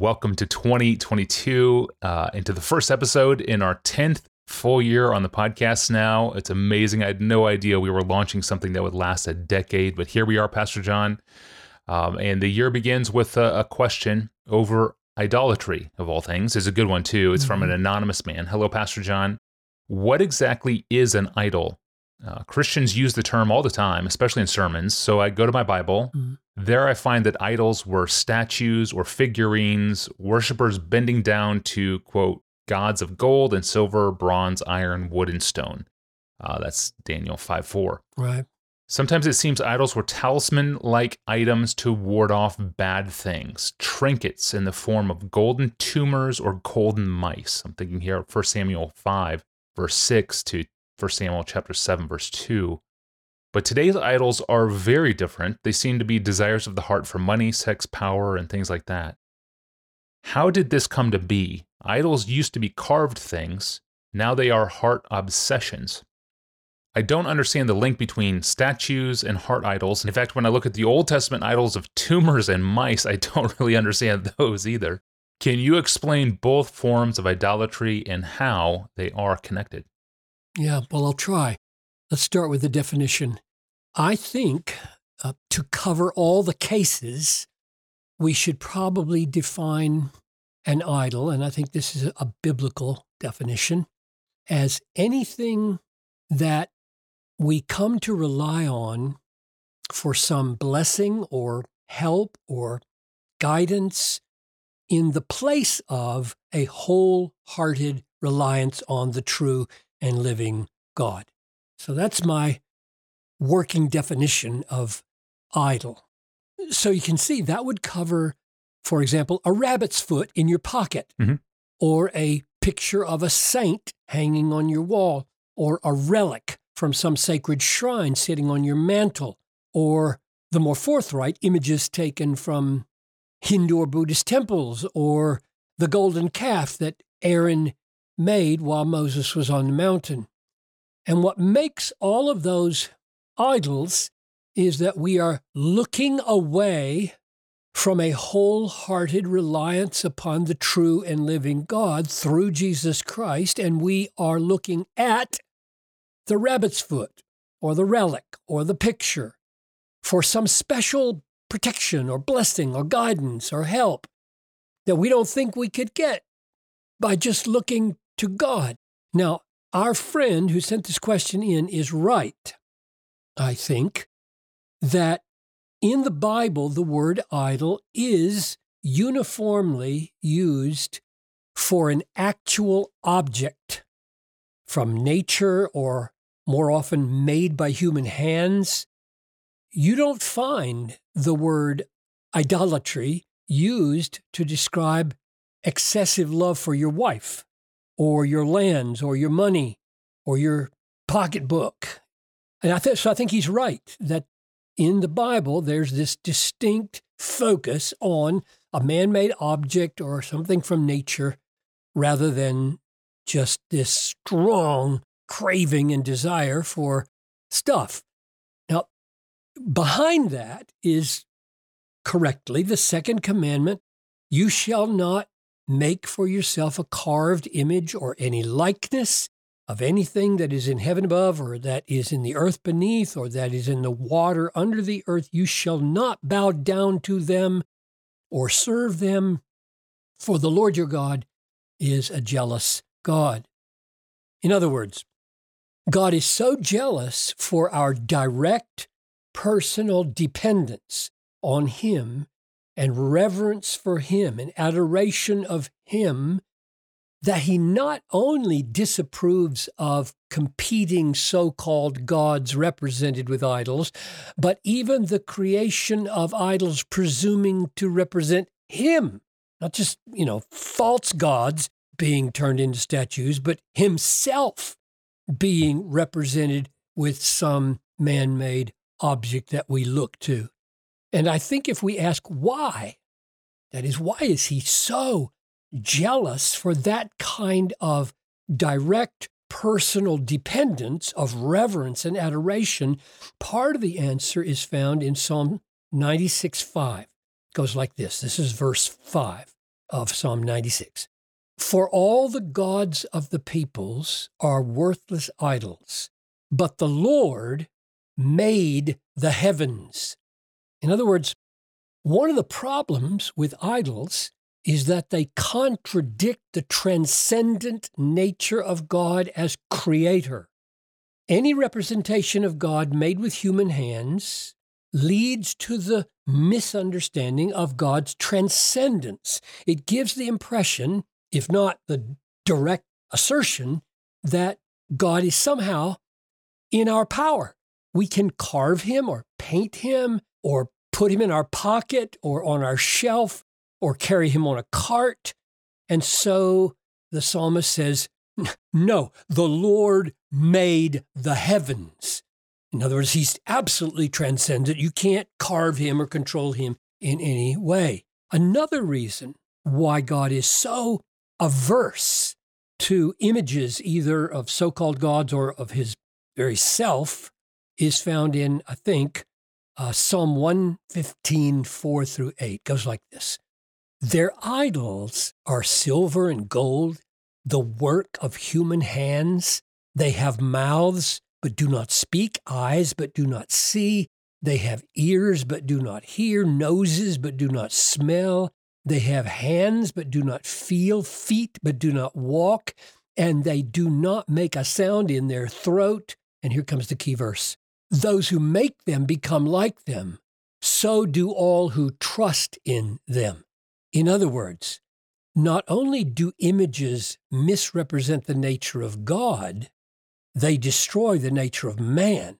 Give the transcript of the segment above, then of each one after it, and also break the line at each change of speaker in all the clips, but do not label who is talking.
Welcome to 2022, uh, into the first episode in our 10th full year on the podcast now. It's amazing. I had no idea we were launching something that would last a decade, but here we are, Pastor John. Um, and the year begins with a, a, question over idolatry, of all things. is a good one, too. It's mm-hmm. from an mm-hmm. anonymous man. Hello, Pastor John. What exactly is an idol? Uh, Christians use the term all the time, especially in sermons. So I go to my Bible. Mm-hmm. There I find that idols were statues or figurines, worshippers bending down to, quote, gods of gold and silver, bronze, iron, wood, and stone. Uh, that's Daniel 5 4.
Right.
Sometimes it seems idols were talisman like items to ward off bad things, trinkets in the form of golden tumors or golden mice. I'm thinking here 1 Samuel 5, verse 6 to 1 Samuel chapter 7, verse 2. But today's idols are very different. They seem to be desires of the heart for money, sex, power, and things like that. How did this come to be? Idols used to be carved things, now they are heart obsessions. I don't understand the link between statues and heart idols. In fact, when I look at the Old Testament idols of tumors and mice, I don't really understand those either. Can you explain both forms of idolatry and how they are connected?
Yeah, well, I'll try. Let's start with the definition. I think uh, to cover all the cases, we should probably define an idol, and I think this is a biblical definition, as anything that we come to rely on for some blessing or help or guidance in the place of a wholehearted reliance on the true and living God. So that's my working definition of idol. So you can see that would cover, for example, a rabbit's foot in your pocket, mm-hmm. or a picture of a saint hanging on your wall, or a relic from some sacred shrine sitting on your mantle, or the more forthright images taken from Hindu or Buddhist temples, or the golden calf that Aaron made while Moses was on the mountain. And what makes all of those idols is that we are looking away from a wholehearted reliance upon the true and living God through Jesus Christ, and we are looking at the rabbit's foot or the relic or the picture for some special protection or blessing or guidance or help that we don't think we could get by just looking to God. Now, our friend who sent this question in is right, I think, that in the Bible, the word idol is uniformly used for an actual object from nature or more often made by human hands. You don't find the word idolatry used to describe excessive love for your wife or your lands or your money or your pocketbook. And I th- so I think he's right that in the Bible, there's this distinct focus on a man made object or something from nature rather than just this strong craving and desire for stuff. Now, behind that is correctly the second commandment you shall not Make for yourself a carved image or any likeness of anything that is in heaven above, or that is in the earth beneath, or that is in the water under the earth. You shall not bow down to them or serve them, for the Lord your God is a jealous God. In other words, God is so jealous for our direct personal dependence on Him and reverence for Him and adoration of Him that He not only disapproves of competing so called gods represented with idols, but even the creation of idols presuming to represent Him. Not just, you know, false gods being turned into statues, but Himself being represented with some man made object that we look to. And I think if we ask why, that is, why is he so jealous for that kind of direct personal dependence of reverence and adoration? Part of the answer is found in Psalm 96 5. It goes like this this is verse 5. of Psalm 96. For all the gods of the peoples are worthless idols, but the Lord made the heavens. In other words, one of the problems with idols is that they contradict the transcendent nature of God as creator. Any representation of God made with human hands leads to the misunderstanding of God's transcendence. It gives the impression, if not the direct assertion, that God is somehow in our power. We can carve him or paint him or put him in our pocket or on our shelf or carry him on a cart. And so the psalmist says, No, the Lord made the heavens. In other words, he's absolutely transcendent. You can't carve him or control him in any way. Another reason why God is so averse to images, either of so called gods or of his very self, is found in, I think, uh, Psalm 115, 4 through 8. goes like this Their idols are silver and gold, the work of human hands. They have mouths but do not speak, eyes, but do not see. They have ears, but do not hear, noses, but do not smell. They have hands, but do not feel, feet, but do not walk, and they do not make a sound in their throat. And here comes the key verse Those who make them become like them. So do all who trust in them. In other words, not only do images misrepresent the nature of God, they destroy the nature of man.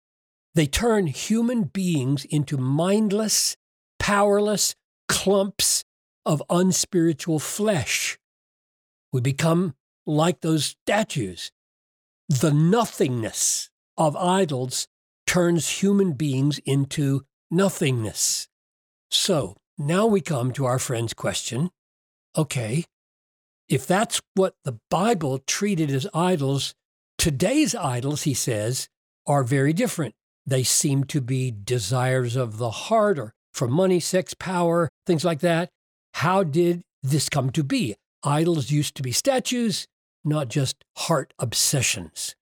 They turn human beings into mindless, powerless clumps of unspiritual flesh. We become like those statues. The nothingness of idols turns human beings into nothingness. So now we come to our friend's question. Okay, if that's what the Bible treated as idols, Today's idols, he says, are very different. They seem to be desires of the heart or for money, sex, power, things like that. How did this come to be? Idols used to be statues, not just heart obsessions.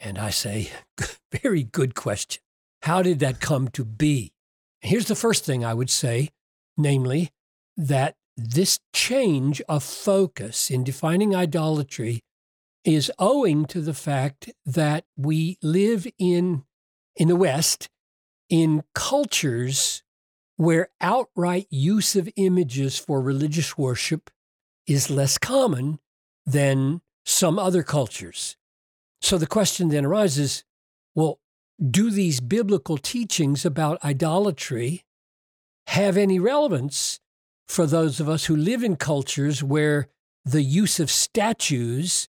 And I say, very good question. How did that come to be? Here's the first thing I would say, namely, that this change of focus in defining idolatry is owing to the fact that we live in in the West in cultures where outright use of images for religious worship is less common than some other cultures. So the question then arises well, do these biblical teachings about idolatry have any relevance for those of us who live in cultures where the use of statues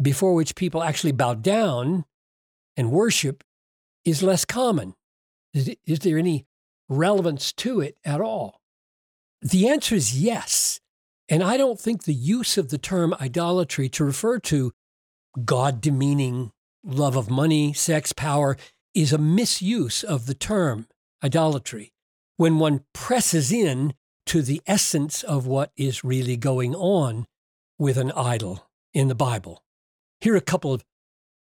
before which people actually bow down and worship is less common. Is, is there any relevance to it at all? The answer is yes. And I don't think the use of the term idolatry to refer to God demeaning love of money, sex, power is a misuse of the term idolatry when one presses in to the essence of what is really going on with an idol in the Bible. Here are a couple of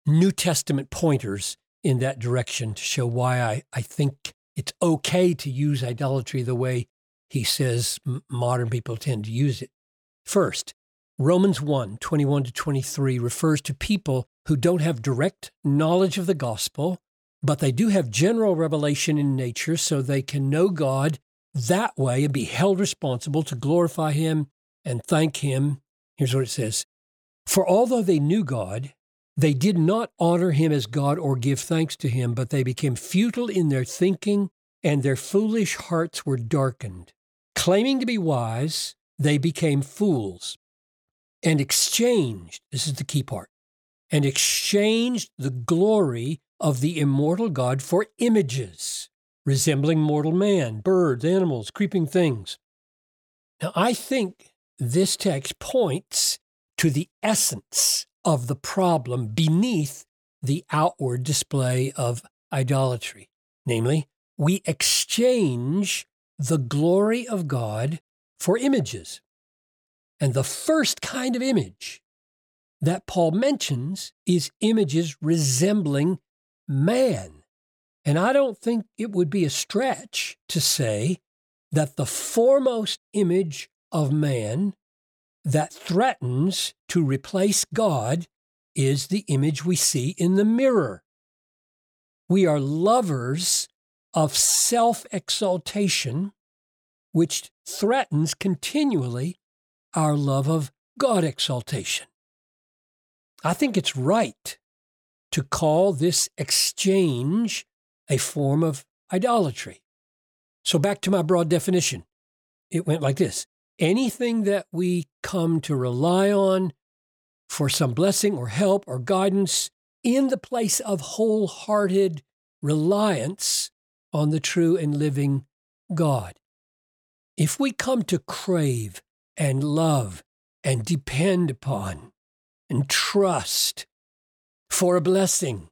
New Testament pointers in that direction to show why I, I think it's okay to use idolatry the way he says modern people tend to use it. First, Romans 1 21 to 23 refers to people who don't have direct knowledge of the gospel, but they do have general revelation in nature so they can know God that way and be held responsible to glorify Him and thank Him. Here's what it says for although they knew God, they did not honor him as God or give thanks to him, but they became futile in their thinking, and their foolish hearts were darkened. Claiming to be wise, they became fools and exchanged, this is the key part, and exchanged the glory of the immortal God for images resembling mortal man, birds, animals, creeping things. Now, I think this text points to the essence of the problem beneath the outward display of idolatry. Namely, we exchange the glory of God for images. And the first kind of image that Paul mentions is images resembling man. And I don't think it would be a stretch to say that the foremost image of man that threatens to replace God is the image we see in the mirror. We are lovers of self exaltation, which threatens continually our love of God exaltation. I think it's right to call this exchange a form of idolatry. So, back to my broad definition. It went like this anything that we come to rely on for some blessing or help or guidance in the place of wholehearted reliance on the true and living God. If we come to crave and love and depend upon and trust for a blessing,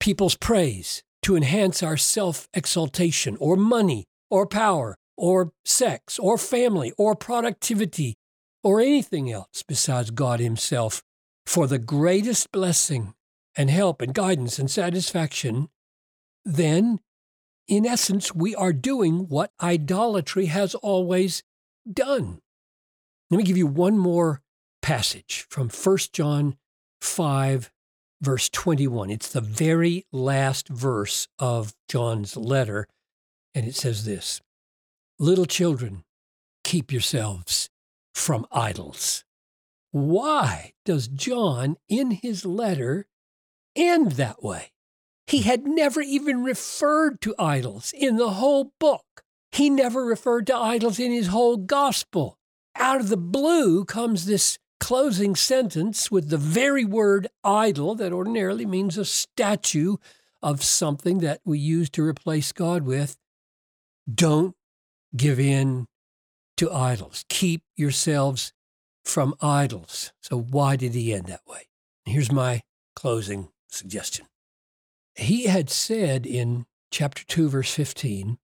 people's praise to enhance our self exaltation, or money, or power, or sex, or family, or productivity, or anything else besides God Himself for the greatest blessing and help and guidance and satisfaction, then, in essence, we are doing what idolatry has always done. Let me give you one more passage from 1 John 5, verse 21. It's the very last verse of John's letter, and it says this Little children, keep yourselves from idols. Why does John, in his letter, end that way? He had never even referred to idols in the whole book. He never referred to idols in his whole gospel out of the blue comes this closing sentence with the very word idol that ordinarily means a statue of something that we use to replace God with. Don't give in to idols. Keep yourselves from idols. So, why did he end that way? Here's my closing suggestion. He had said in chapter 2, verse 15,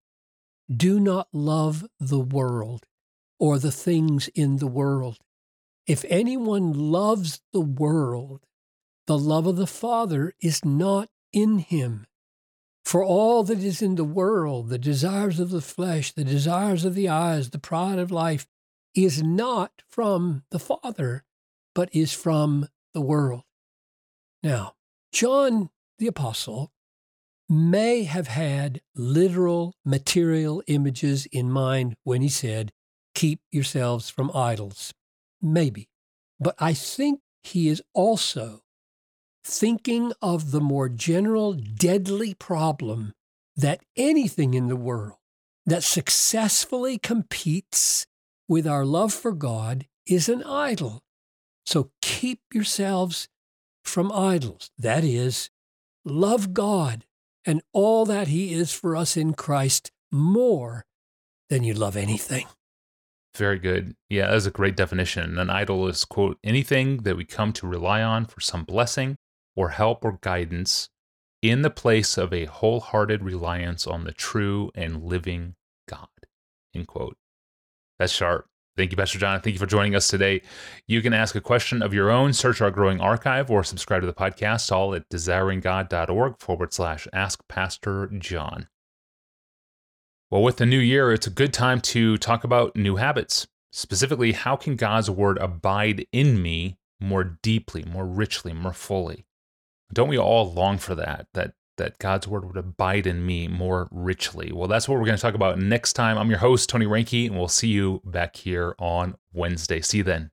Do not love the world or the things in the world. If anyone loves the world, the love of the Father is not in him. For all that is in the world, the desires of the flesh, the desires of the eyes, the pride of life, is not from the Father, but is from the world. Now, John the Apostle may have had literal material images in mind when he said, keep yourselves from idols. Maybe. But I think he is also thinking of the more general deadly problem that anything in the world that successfully competes with our love for God is an idol. So keep yourselves from idols. That is, love God and all that He is for us in Christ more than you love anything.
Very good. Yeah, that's a great definition. An idol is, quote, anything that we come to rely on for some blessing or help or guidance in the place of a wholehearted reliance on the true and living God, end quote. That's sharp. Thank you, Pastor John. Thank you for joining us today. You can ask a question of your own, search our growing archive, or subscribe to the podcast, all at desiringgod.org forward slash ask Pastor John. Well, with the new year, it's a good time to talk about new habits. Specifically, how can God's word abide in me more deeply, more richly, more fully? Don't we all long for that? That that God's word would abide in me more richly. Well, that's what we're going to talk about next time. I'm your host, Tony Reinke, and we'll see you back here on Wednesday. See you then.